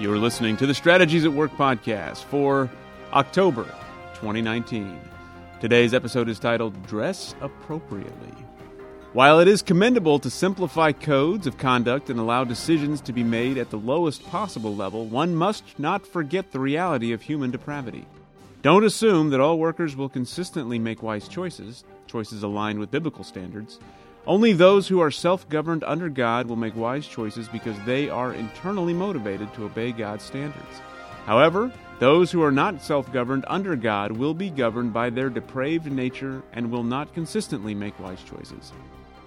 You're listening to the Strategies at Work podcast for October 2019. Today's episode is titled Dress Appropriately. While it is commendable to simplify codes of conduct and allow decisions to be made at the lowest possible level, one must not forget the reality of human depravity. Don't assume that all workers will consistently make wise choices, choices aligned with biblical standards. Only those who are self governed under God will make wise choices because they are internally motivated to obey God's standards. However, those who are not self governed under God will be governed by their depraved nature and will not consistently make wise choices.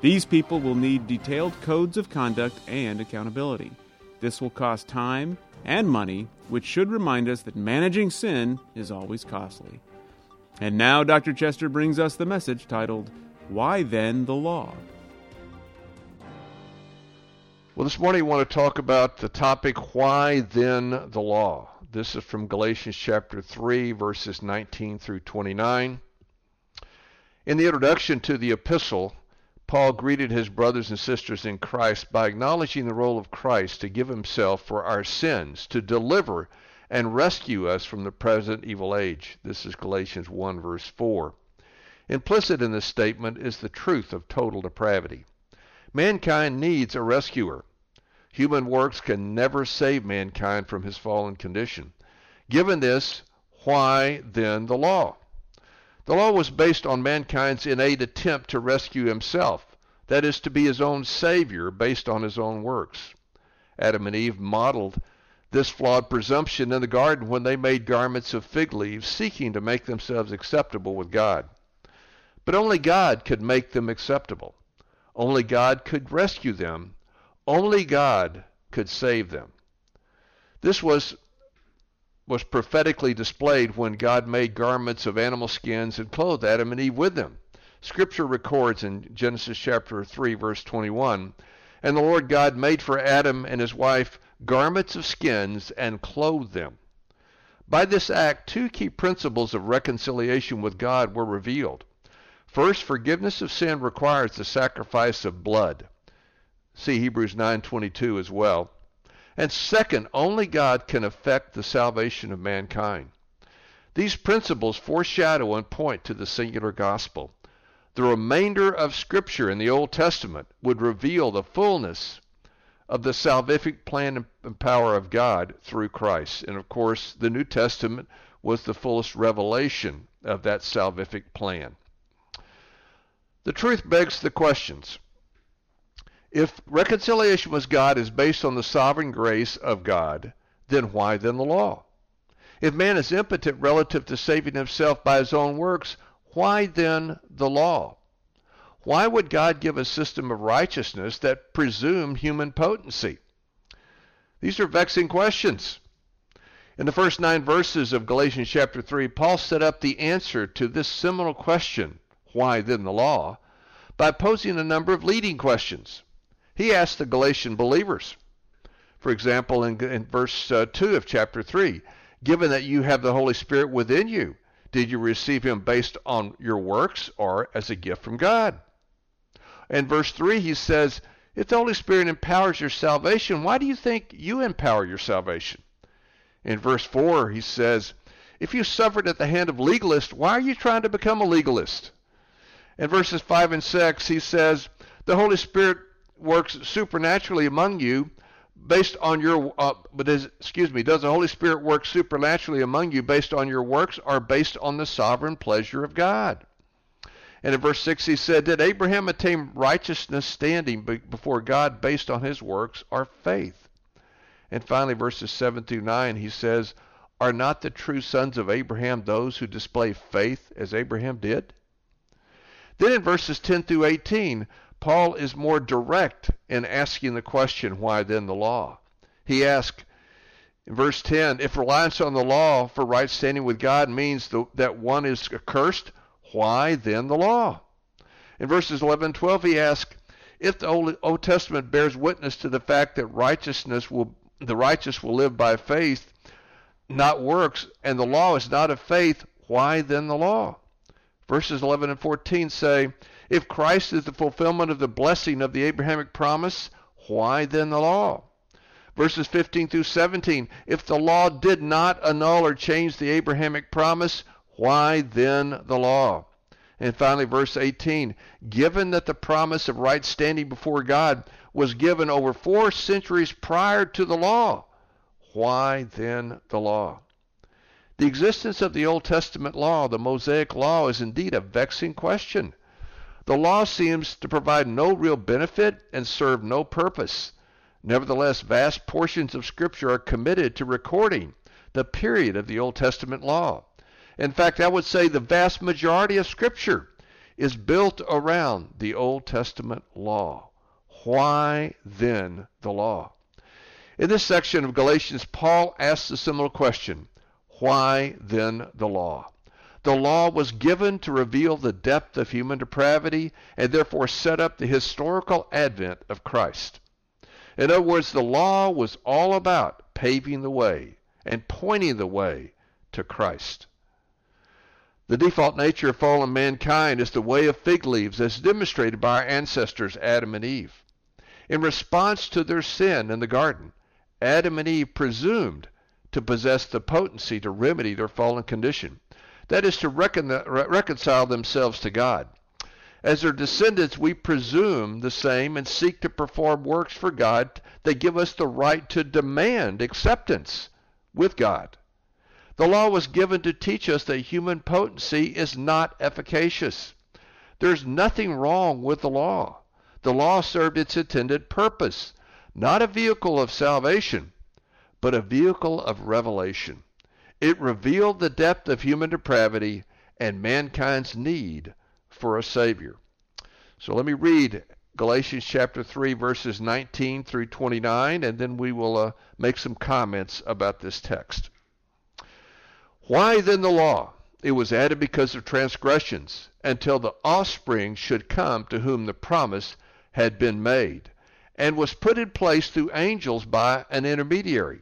These people will need detailed codes of conduct and accountability. This will cost time and money, which should remind us that managing sin is always costly. And now, Dr. Chester brings us the message titled, Why Then the Law? Well, this morning I want to talk about the topic, Why Then the Law? This is from Galatians chapter 3, verses 19 through 29. In the introduction to the epistle, Paul greeted his brothers and sisters in Christ by acknowledging the role of Christ to give himself for our sins, to deliver and rescue us from the present evil age. This is Galatians 1, verse 4. Implicit in this statement is the truth of total depravity. Mankind needs a rescuer. Human works can never save mankind from his fallen condition. Given this, why then the law? The law was based on mankind's innate attempt to rescue himself, that is, to be his own savior based on his own works. Adam and Eve modeled this flawed presumption in the garden when they made garments of fig leaves, seeking to make themselves acceptable with God. But only God could make them acceptable. Only God could rescue them. Only God could save them. This was was prophetically displayed when God made garments of animal skins and clothed Adam and Eve with them. Scripture records in Genesis chapter 3 verse 21, and the Lord God made for Adam and his wife garments of skins and clothed them. By this act, two key principles of reconciliation with God were revealed. First, forgiveness of sin requires the sacrifice of blood. See Hebrews 9:22 as well. And second, only God can effect the salvation of mankind. These principles foreshadow and point to the singular gospel. The remainder of Scripture in the Old Testament would reveal the fullness of the salvific plan and power of God through Christ. And of course, the New Testament was the fullest revelation of that salvific plan. The truth begs the questions. If reconciliation with God is based on the sovereign grace of God, then why then the law? If man is impotent relative to saving himself by his own works, why then the law? Why would God give a system of righteousness that presumed human potency? These are vexing questions. In the first nine verses of Galatians chapter 3, Paul set up the answer to this seminal question why then the law, by posing a number of leading questions. He asked the Galatian believers, for example, in, in verse uh, 2 of chapter 3, given that you have the Holy Spirit within you, did you receive him based on your works or as a gift from God? In verse 3, he says, if the Holy Spirit empowers your salvation, why do you think you empower your salvation? In verse 4, he says, if you suffered at the hand of legalists, why are you trying to become a legalist? In verses 5 and 6, he says, The Holy Spirit works supernaturally among you based on your, uh, but is, excuse me, does the Holy Spirit work supernaturally among you based on your works or based on the sovereign pleasure of God? And in verse 6 he said, Did Abraham attain righteousness standing before God based on his works or faith? And finally, verses 7 through 9, he says, Are not the true sons of Abraham those who display faith as Abraham did? Then in verses 10 through 18, Paul is more direct in asking the question, why then the law? He asks, in verse 10, if reliance on the law for right standing with God means the, that one is accursed, why then the law? In verses 11 and 12, he asks, if the Old, Old Testament bears witness to the fact that righteousness will, the righteous will live by faith, not works, and the law is not of faith, why then the law? Verses 11 and 14 say, If Christ is the fulfillment of the blessing of the Abrahamic promise, why then the law? Verses 15 through 17, if the law did not annul or change the Abrahamic promise, why then the law? And finally, verse 18, given that the promise of right standing before God was given over four centuries prior to the law, why then the law? The existence of the Old Testament law, the Mosaic law, is indeed a vexing question. The law seems to provide no real benefit and serve no purpose. Nevertheless, vast portions of Scripture are committed to recording the period of the Old Testament law. In fact, I would say the vast majority of Scripture is built around the Old Testament law. Why then the law? In this section of Galatians, Paul asks a similar question Why then the law? The law was given to reveal the depth of human depravity and therefore set up the historical advent of Christ. In other words, the law was all about paving the way and pointing the way to Christ. The default nature of fallen mankind is the way of fig leaves, as demonstrated by our ancestors Adam and Eve. In response to their sin in the garden, Adam and Eve presumed to possess the potency to remedy their fallen condition. That is, to recon- reconcile themselves to God. As their descendants, we presume the same and seek to perform works for God that give us the right to demand acceptance with God. The law was given to teach us that human potency is not efficacious. There's nothing wrong with the law. The law served its intended purpose, not a vehicle of salvation, but a vehicle of revelation. It revealed the depth of human depravity and mankind's need for a Savior. So let me read Galatians chapter 3, verses 19 through 29, and then we will uh, make some comments about this text. Why then the law? It was added because of transgressions, until the offspring should come to whom the promise had been made, and was put in place through angels by an intermediary.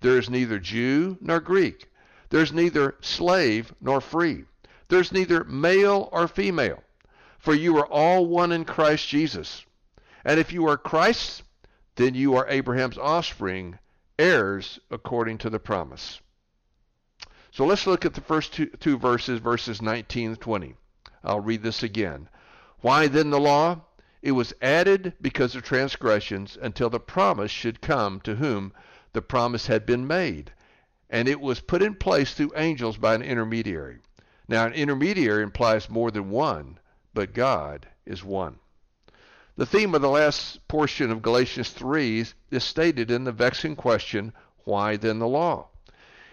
There is neither Jew nor Greek. There is neither slave nor free. There is neither male or female. For you are all one in Christ Jesus. And if you are Christ's, then you are Abraham's offspring, heirs according to the promise. So let's look at the first two, two verses, verses 19 and 20. I'll read this again. Why then the law? It was added because of transgressions until the promise should come to whom the promise had been made. And it was put in place through angels by an intermediary. Now, an intermediary implies more than one, but God is one. The theme of the last portion of Galatians 3 is stated in the vexing question, Why then the law?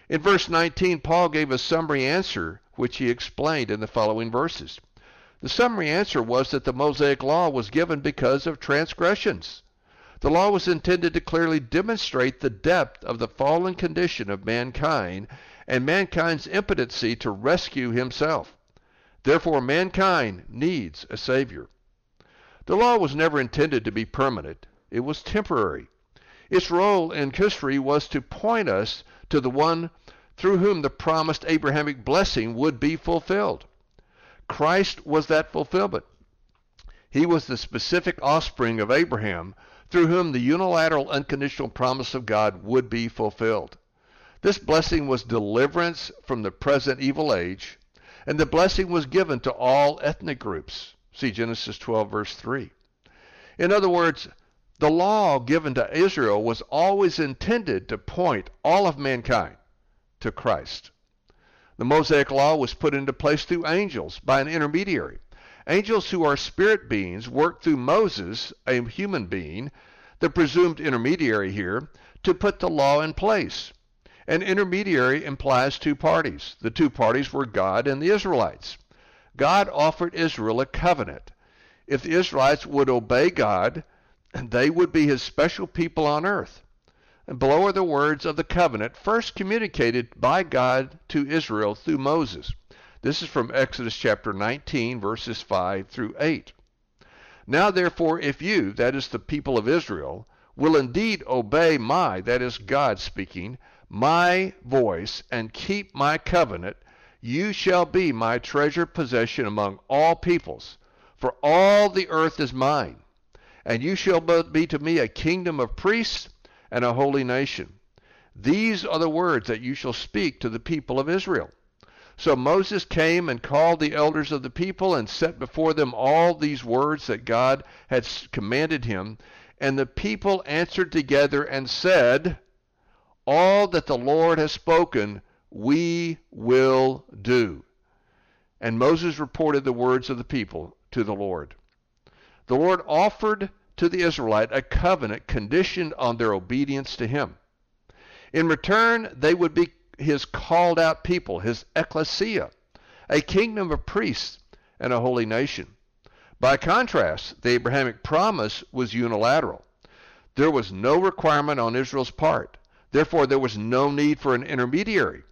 In verse 19, Paul gave a summary answer, which he explained in the following verses. The summary answer was that the Mosaic law was given because of transgressions. The law was intended to clearly demonstrate the depth of the fallen condition of mankind and mankind's impotency to rescue himself. Therefore, mankind needs a Savior. The law was never intended to be permanent, it was temporary. Its role in history was to point us to the one through whom the promised Abrahamic blessing would be fulfilled. Christ was that fulfillment. He was the specific offspring of Abraham through whom the unilateral unconditional promise of God would be fulfilled. This blessing was deliverance from the present evil age, and the blessing was given to all ethnic groups. See Genesis 12, verse 3. In other words, the law given to Israel was always intended to point all of mankind to Christ. The Mosaic Law was put into place through angels by an intermediary. Angels who are spirit beings work through Moses, a human being, the presumed intermediary here, to put the law in place. An intermediary implies two parties. The two parties were God and the Israelites. God offered Israel a covenant. If the Israelites would obey God, they would be his special people on earth. And below are the words of the covenant first communicated by God to Israel through Moses. This is from Exodus chapter 19, verses 5 through 8. Now therefore, if you, that is the people of Israel, will indeed obey my, that is God speaking, my voice, and keep my covenant, you shall be my treasured possession among all peoples, for all the earth is mine. And you shall be to me a kingdom of priests and a holy nation. These are the words that you shall speak to the people of Israel. So Moses came and called the elders of the people and set before them all these words that God had commanded him. And the people answered together and said, All that the Lord has spoken, we will do. And Moses reported the words of the people to the Lord. The Lord offered to the Israelite a covenant conditioned on their obedience to him. In return, they would be his called out people, his ecclesia, a kingdom of priests and a holy nation. By contrast, the Abrahamic promise was unilateral. There was no requirement on Israel's part. Therefore, there was no need for an intermediary.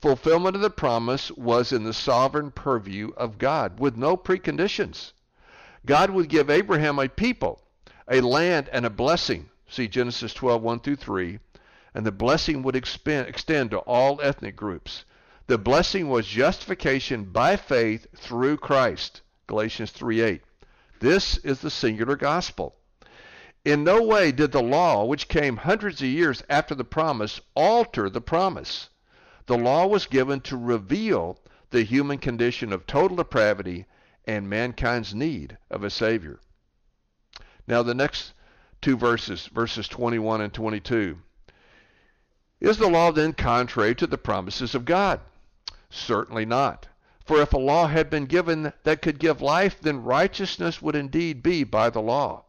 Fulfillment of the promise was in the sovereign purview of God, with no preconditions. God would give Abraham a people, a land and a blessing. See Genesis 12, 1 through 3. And the blessing would expand, extend to all ethnic groups. The blessing was justification by faith through Christ. Galatians 3:8. This is the singular gospel. In no way did the law, which came hundreds of years after the promise, alter the promise. The law was given to reveal the human condition of total depravity and mankind's need of a Savior. Now, the next two verses, verses 21 and 22. Is the law then contrary to the promises of God? Certainly not. For if a law had been given that could give life, then righteousness would indeed be by the law.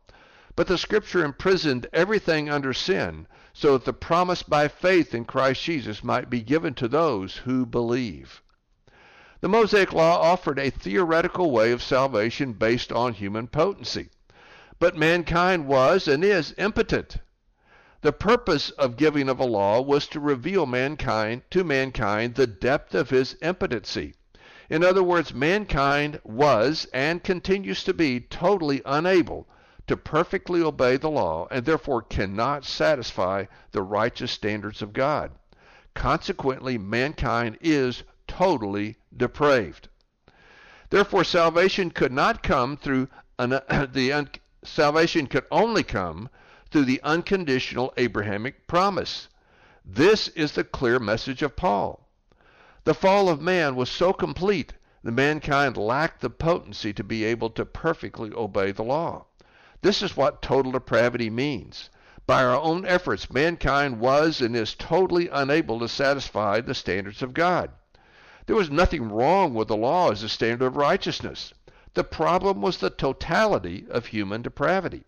But the Scripture imprisoned everything under sin, so that the promise by faith in Christ Jesus might be given to those who believe. The Mosaic Law offered a theoretical way of salvation based on human potency. But mankind was and is impotent. The purpose of giving of a law was to reveal mankind to mankind the depth of his impotency. In other words, mankind was and continues to be totally unable to perfectly obey the law and therefore cannot satisfy the righteous standards of God. Consequently, mankind is totally depraved. Therefore, salvation could not come through an, the un, salvation could only come through the unconditional Abrahamic promise. This is the clear message of Paul. The fall of man was so complete that mankind lacked the potency to be able to perfectly obey the law. This is what total depravity means. By our own efforts, mankind was and is totally unable to satisfy the standards of God. There was nothing wrong with the law as a standard of righteousness. The problem was the totality of human depravity.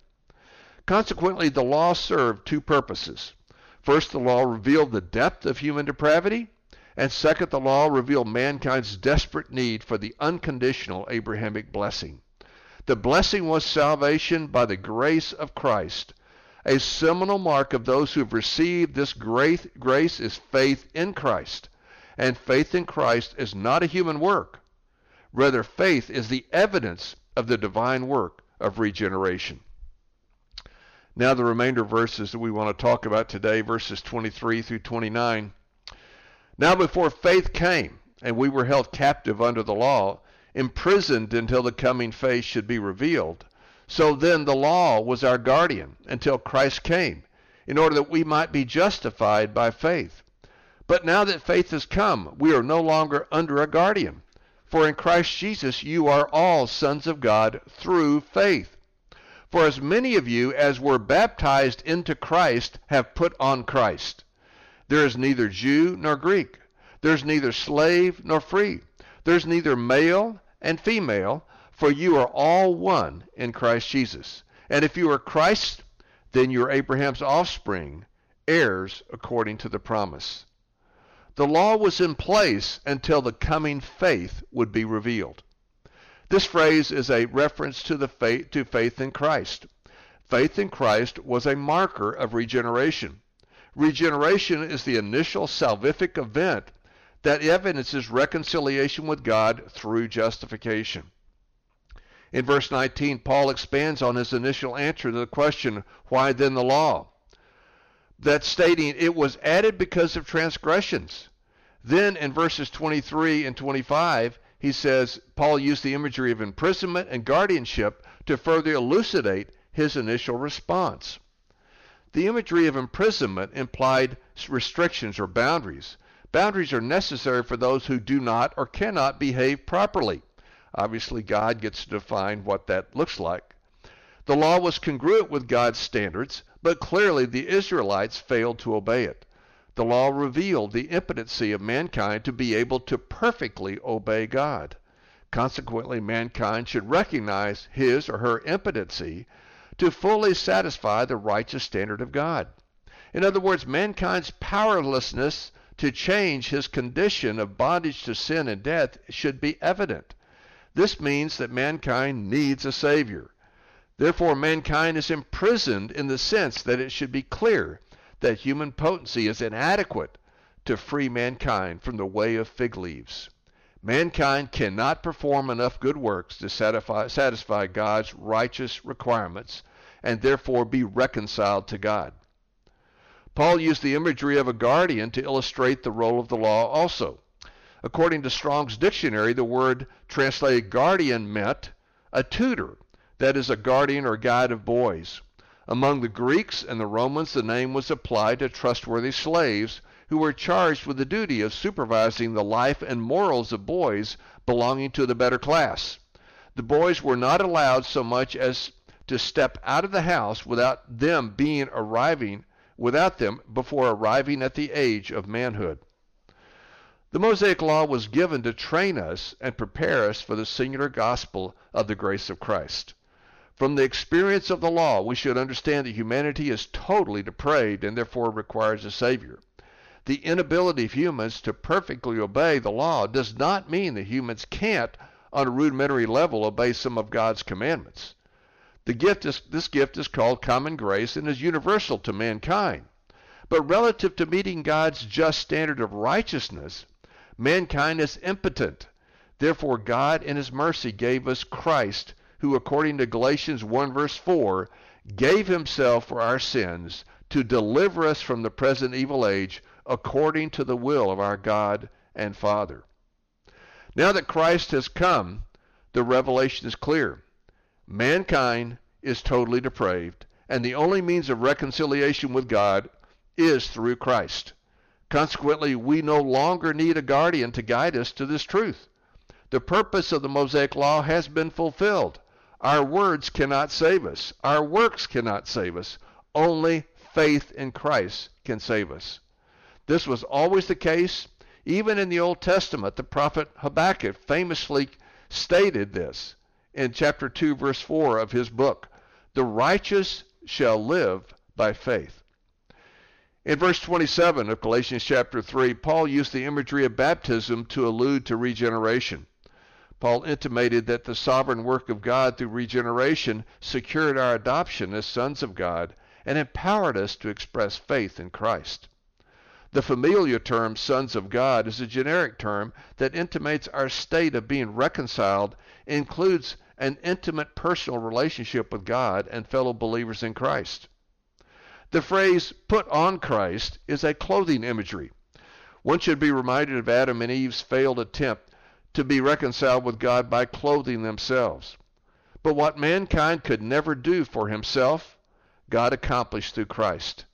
Consequently, the law served two purposes. First, the law revealed the depth of human depravity, and second, the law revealed mankind's desperate need for the unconditional Abrahamic blessing. The blessing was salvation by the grace of Christ. A seminal mark of those who have received this grace, grace is faith in Christ. And faith in Christ is not a human work. Rather, faith is the evidence of the divine work of regeneration. Now, the remainder verses that we want to talk about today, verses 23 through 29. Now, before faith came, and we were held captive under the law, imprisoned until the coming faith should be revealed. So then the law was our guardian until Christ came, in order that we might be justified by faith. But now that faith has come, we are no longer under a guardian. For in Christ Jesus you are all sons of God through faith. For as many of you as were baptized into Christ have put on Christ. There is neither Jew nor Greek. There's neither slave nor free. There's neither male and female, for you are all one in Christ Jesus. And if you are Christ, then you're Abraham's offspring, heirs according to the promise. The law was in place until the coming faith would be revealed. This phrase is a reference to the faith to faith in Christ. Faith in Christ was a marker of regeneration. Regeneration is the initial salvific event that evidences reconciliation with God through justification. In verse 19, Paul expands on his initial answer to the question, Why then the law? That stating it was added because of transgressions. Then in verses 23 and 25, he says Paul used the imagery of imprisonment and guardianship to further elucidate his initial response. The imagery of imprisonment implied restrictions or boundaries. Boundaries are necessary for those who do not or cannot behave properly. Obviously, God gets to define what that looks like. The law was congruent with God's standards, but clearly the Israelites failed to obey it. The law revealed the impotency of mankind to be able to perfectly obey God. Consequently, mankind should recognize his or her impotency to fully satisfy the righteous standard of God. In other words, mankind's powerlessness to change his condition of bondage to sin and death should be evident. This means that mankind needs a Savior. Therefore, mankind is imprisoned in the sense that it should be clear that human potency is inadequate to free mankind from the way of fig leaves. Mankind cannot perform enough good works to satisfy, satisfy God's righteous requirements and therefore be reconciled to God. Paul used the imagery of a guardian to illustrate the role of the law also. According to Strong's dictionary, the word translated guardian meant a tutor, that is, a guardian or guide of boys. Among the Greeks and the Romans, the name was applied to trustworthy slaves who were charged with the duty of supervising the life and morals of boys belonging to the better class. The boys were not allowed so much as to step out of the house without them being arriving without them before arriving at the age of manhood. The Mosaic Law was given to train us and prepare us for the singular gospel of the grace of Christ. From the experience of the law, we should understand that humanity is totally depraved and therefore requires a Savior. The inability of humans to perfectly obey the law does not mean that humans can't, on a rudimentary level, obey some of God's commandments. The gift is, this gift is called common grace and is universal to mankind. But relative to meeting God's just standard of righteousness, mankind is impotent. Therefore, God in His mercy gave us Christ, who, according to Galatians 1 verse 4, gave Himself for our sins to deliver us from the present evil age according to the will of our God and Father. Now that Christ has come, the revelation is clear. Mankind is totally depraved, and the only means of reconciliation with God is through Christ. Consequently, we no longer need a guardian to guide us to this truth. The purpose of the Mosaic Law has been fulfilled. Our words cannot save us. Our works cannot save us. Only faith in Christ can save us. This was always the case. Even in the Old Testament, the prophet Habakkuk famously stated this in chapter 2, verse 4 of his book. The righteous shall live by faith. In verse 27 of Galatians chapter 3, Paul used the imagery of baptism to allude to regeneration. Paul intimated that the sovereign work of God through regeneration secured our adoption as sons of God and empowered us to express faith in Christ. The familiar term sons of God is a generic term that intimates our state of being reconciled, includes an intimate personal relationship with God and fellow believers in Christ. The phrase put on Christ is a clothing imagery. One should be reminded of Adam and Eve's failed attempt to be reconciled with God by clothing themselves. But what mankind could never do for himself, God accomplished through Christ.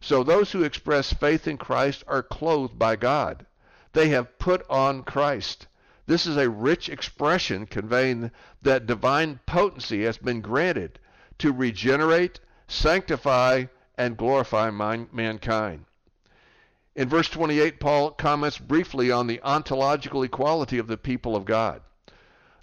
So those who express faith in Christ are clothed by God. They have put on Christ. This is a rich expression conveying that divine potency has been granted to regenerate, sanctify, and glorify mankind. In verse 28, Paul comments briefly on the ontological equality of the people of God.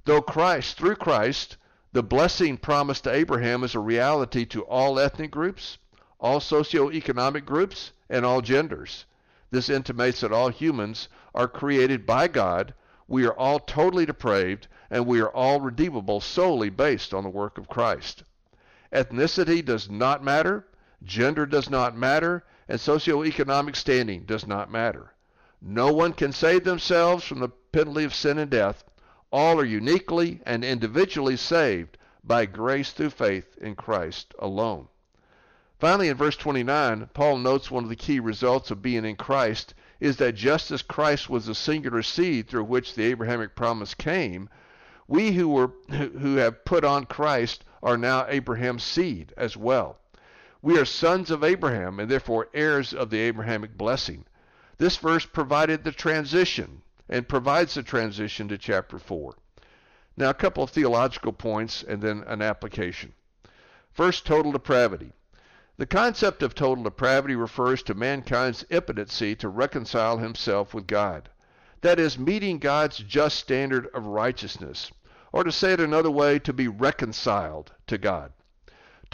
Though Christ, through Christ, the blessing promised to Abraham is a reality to all ethnic groups, all socioeconomic groups, and all genders. This intimates that all humans are created by God, we are all totally depraved, and we are all redeemable solely based on the work of Christ. Ethnicity does not matter, gender does not matter, and socioeconomic standing does not matter. No one can save themselves from the penalty of sin and death. All are uniquely and individually saved by grace through faith in Christ alone. Finally, in verse 29, Paul notes one of the key results of being in Christ is that just as Christ was the singular seed through which the Abrahamic promise came, we who were who have put on Christ are now Abraham's seed as well. We are sons of Abraham and therefore heirs of the Abrahamic blessing. This verse provided the transition and provides the transition to chapter 4. Now, a couple of theological points and then an application. First, total depravity. The concept of total depravity refers to mankind's impotency to reconcile himself with God. That is, meeting God's just standard of righteousness, or to say it another way, to be reconciled to God.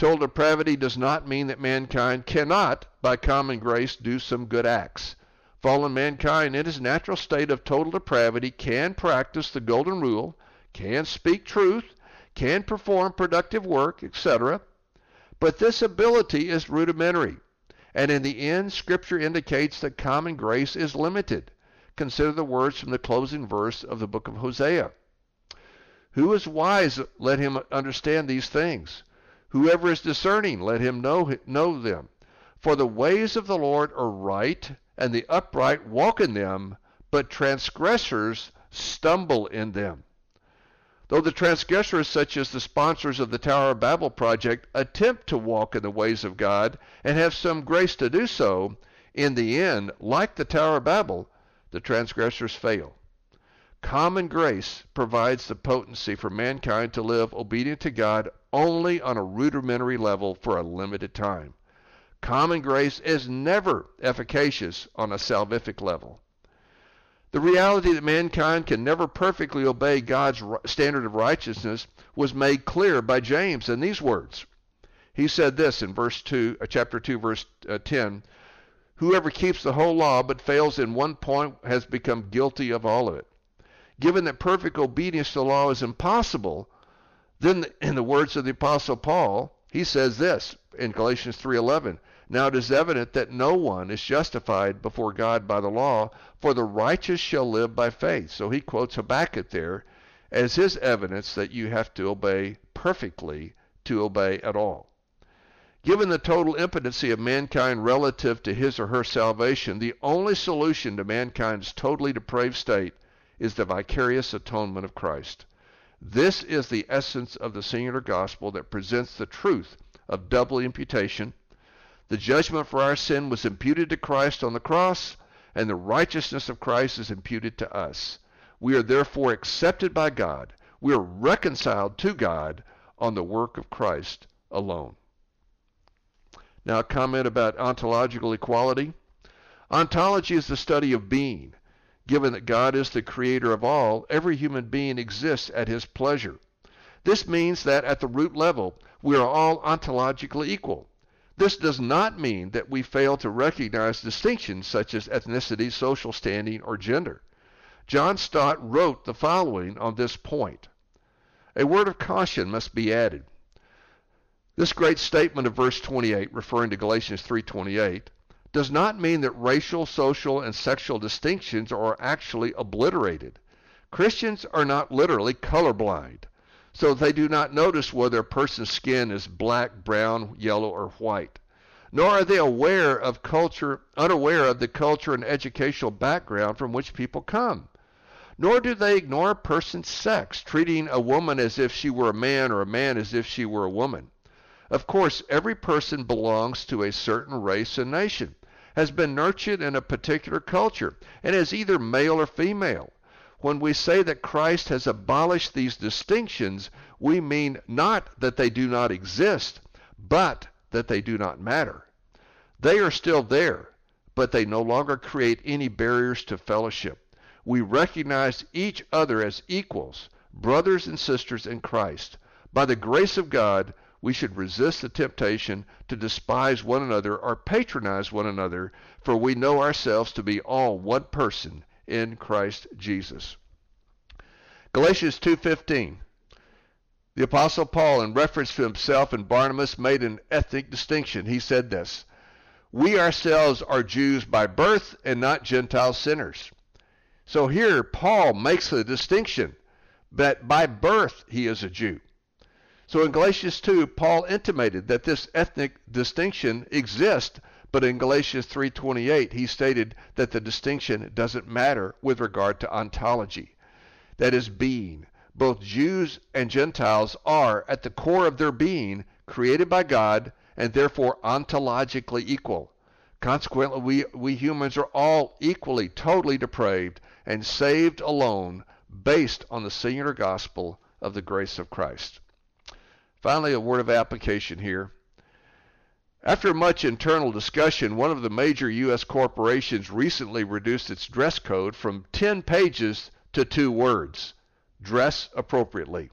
Total depravity does not mean that mankind cannot, by common grace, do some good acts. Fallen mankind, in his natural state of total depravity, can practice the golden rule, can speak truth, can perform productive work, etc. But this ability is rudimentary, and in the end, Scripture indicates that common grace is limited. Consider the words from the closing verse of the book of Hosea. Who is wise, let him understand these things. Whoever is discerning, let him know, know them. For the ways of the Lord are right, and the upright walk in them, but transgressors stumble in them. Though the transgressors, such as the sponsors of the Tower of Babel project, attempt to walk in the ways of God and have some grace to do so, in the end, like the Tower of Babel, the transgressors fail. Common grace provides the potency for mankind to live obedient to God only on a rudimentary level for a limited time. Common grace is never efficacious on a salvific level. The reality that mankind can never perfectly obey God's standard of righteousness was made clear by James in these words. He said this in verse 2, uh, chapter 2 verse uh, 10, whoever keeps the whole law but fails in one point has become guilty of all of it. Given that perfect obedience to the law is impossible, then in the words of the apostle Paul, he says this in Galatians 3:11, now it is evident that no one is justified before God by the law, for the righteous shall live by faith. So he quotes Habakkuk there as his evidence that you have to obey perfectly to obey at all. Given the total impotency of mankind relative to his or her salvation, the only solution to mankind's totally depraved state is the vicarious atonement of Christ. This is the essence of the singular gospel that presents the truth of double imputation the judgment for our sin was imputed to Christ on the cross, and the righteousness of Christ is imputed to us. We are therefore accepted by God. We are reconciled to God on the work of Christ alone. Now, a comment about ontological equality. Ontology is the study of being. Given that God is the creator of all, every human being exists at his pleasure. This means that at the root level, we are all ontologically equal. This does not mean that we fail to recognize distinctions such as ethnicity, social standing, or gender. John Stott wrote the following on this point. A word of caution must be added. This great statement of verse 28, referring to Galatians 3:28, does not mean that racial, social, and sexual distinctions are actually obliterated. Christians are not literally colorblind so they do not notice whether a person's skin is black, brown, yellow, or white. Nor are they aware of culture, unaware of the culture and educational background from which people come. Nor do they ignore a person's sex, treating a woman as if she were a man or a man as if she were a woman. Of course, every person belongs to a certain race and nation, has been nurtured in a particular culture, and is either male or female. When we say that Christ has abolished these distinctions, we mean not that they do not exist, but that they do not matter. They are still there, but they no longer create any barriers to fellowship. We recognize each other as equals, brothers and sisters in Christ. By the grace of God, we should resist the temptation to despise one another or patronize one another, for we know ourselves to be all one person in Christ Jesus. Galatians 2:15 The apostle Paul in reference to himself and Barnabas made an ethnic distinction. He said this: We ourselves are Jews by birth and not Gentile sinners. So here Paul makes the distinction that by birth he is a Jew. So in Galatians 2, Paul intimated that this ethnic distinction exists, but in Galatians 3:28 he stated that the distinction doesn't matter with regard to ontology. That is being. Both Jews and Gentiles are at the core of their being created by God and therefore ontologically equal. Consequently, we, we humans are all equally, totally depraved and saved alone based on the singular gospel of the grace of Christ. Finally, a word of application here. After much internal discussion, one of the major U.S. corporations recently reduced its dress code from 10 pages to two words dress appropriately.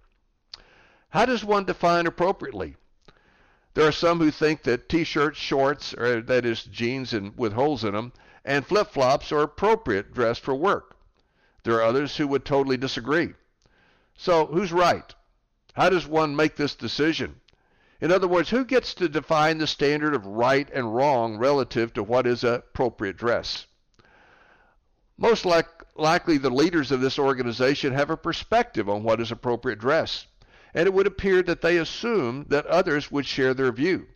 How does one define appropriately? There are some who think that t shirts, shorts, or that is, jeans and, with holes in them, and flip flops are appropriate dress for work. There are others who would totally disagree. So, who's right? How does one make this decision? In other words, who gets to define the standard of right and wrong relative to what is appropriate dress? Most like, likely, the leaders of this organization have a perspective on what is appropriate dress, and it would appear that they assume that others would share their view.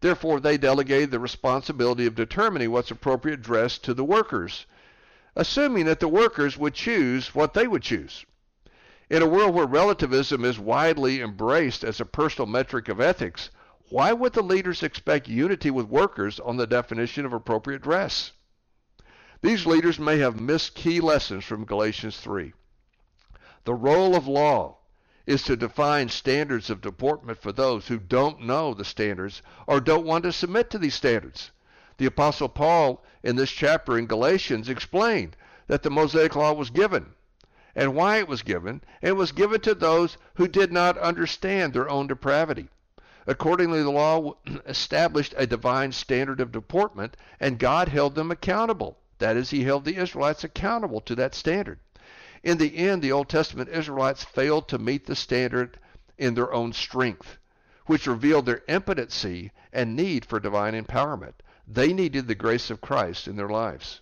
Therefore, they delegated the responsibility of determining what's appropriate dress to the workers, assuming that the workers would choose what they would choose. In a world where relativism is widely embraced as a personal metric of ethics, why would the leaders expect unity with workers on the definition of appropriate dress? These leaders may have missed key lessons from Galatians 3. The role of law is to define standards of deportment for those who don't know the standards or don't want to submit to these standards. The Apostle Paul, in this chapter in Galatians, explained that the Mosaic Law was given and why it was given. It was given to those who did not understand their own depravity. Accordingly, the law established a divine standard of deportment, and God held them accountable. That is, He held the Israelites accountable to that standard. In the end, the Old Testament Israelites failed to meet the standard in their own strength, which revealed their impotency and need for divine empowerment. They needed the grace of Christ in their lives.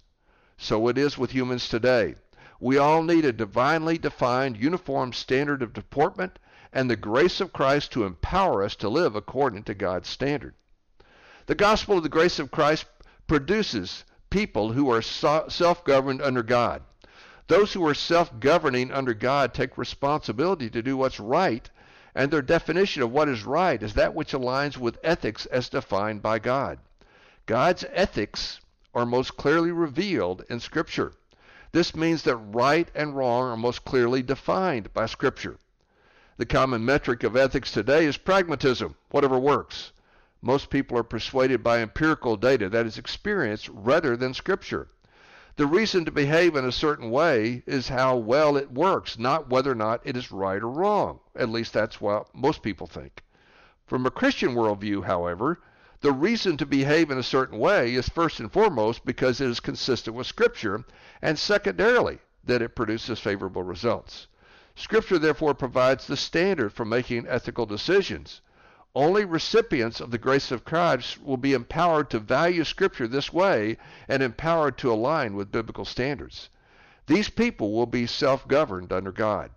So it is with humans today. We all need a divinely defined, uniform standard of deportment and the grace of Christ to empower us to live according to God's standard. The gospel of the grace of Christ produces people who are self governed under God. Those who are self governing under God take responsibility to do what's right, and their definition of what is right is that which aligns with ethics as defined by God. God's ethics are most clearly revealed in Scripture. This means that right and wrong are most clearly defined by Scripture. The common metric of ethics today is pragmatism, whatever works. Most people are persuaded by empirical data, that is, experience, rather than Scripture. The reason to behave in a certain way is how well it works, not whether or not it is right or wrong. At least that's what most people think. From a Christian worldview, however, the reason to behave in a certain way is first and foremost because it is consistent with Scripture, and secondarily, that it produces favorable results. Scripture therefore provides the standard for making ethical decisions. Only recipients of the grace of Christ will be empowered to value Scripture this way and empowered to align with biblical standards. These people will be self governed under God.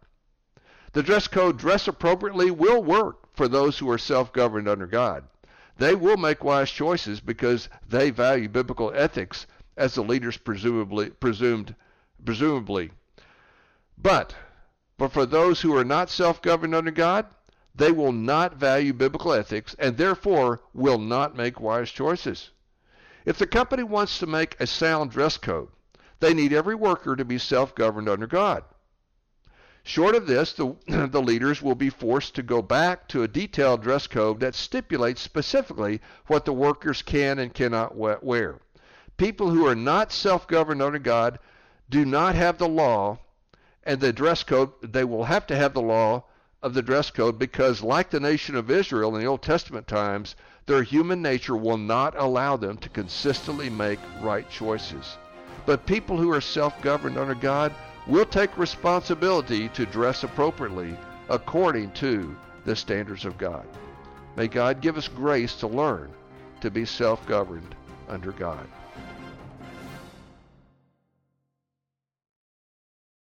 The dress code, dress appropriately, will work for those who are self governed under God. They will make wise choices because they value biblical ethics as the leaders presumably presumed presumably. But but for those who are not self-governed under God, they will not value biblical ethics and therefore will not make wise choices. If the company wants to make a sound dress code, they need every worker to be self-governed under God. Short of this, the, the leaders will be forced to go back to a detailed dress code that stipulates specifically what the workers can and cannot wear. People who are not self-governed under God do not have the law and the dress code. They will have to have the law of the dress code because, like the nation of Israel in the Old Testament times, their human nature will not allow them to consistently make right choices. But people who are self governed under God will take responsibility to dress appropriately according to the standards of God. May God give us grace to learn to be self governed under God.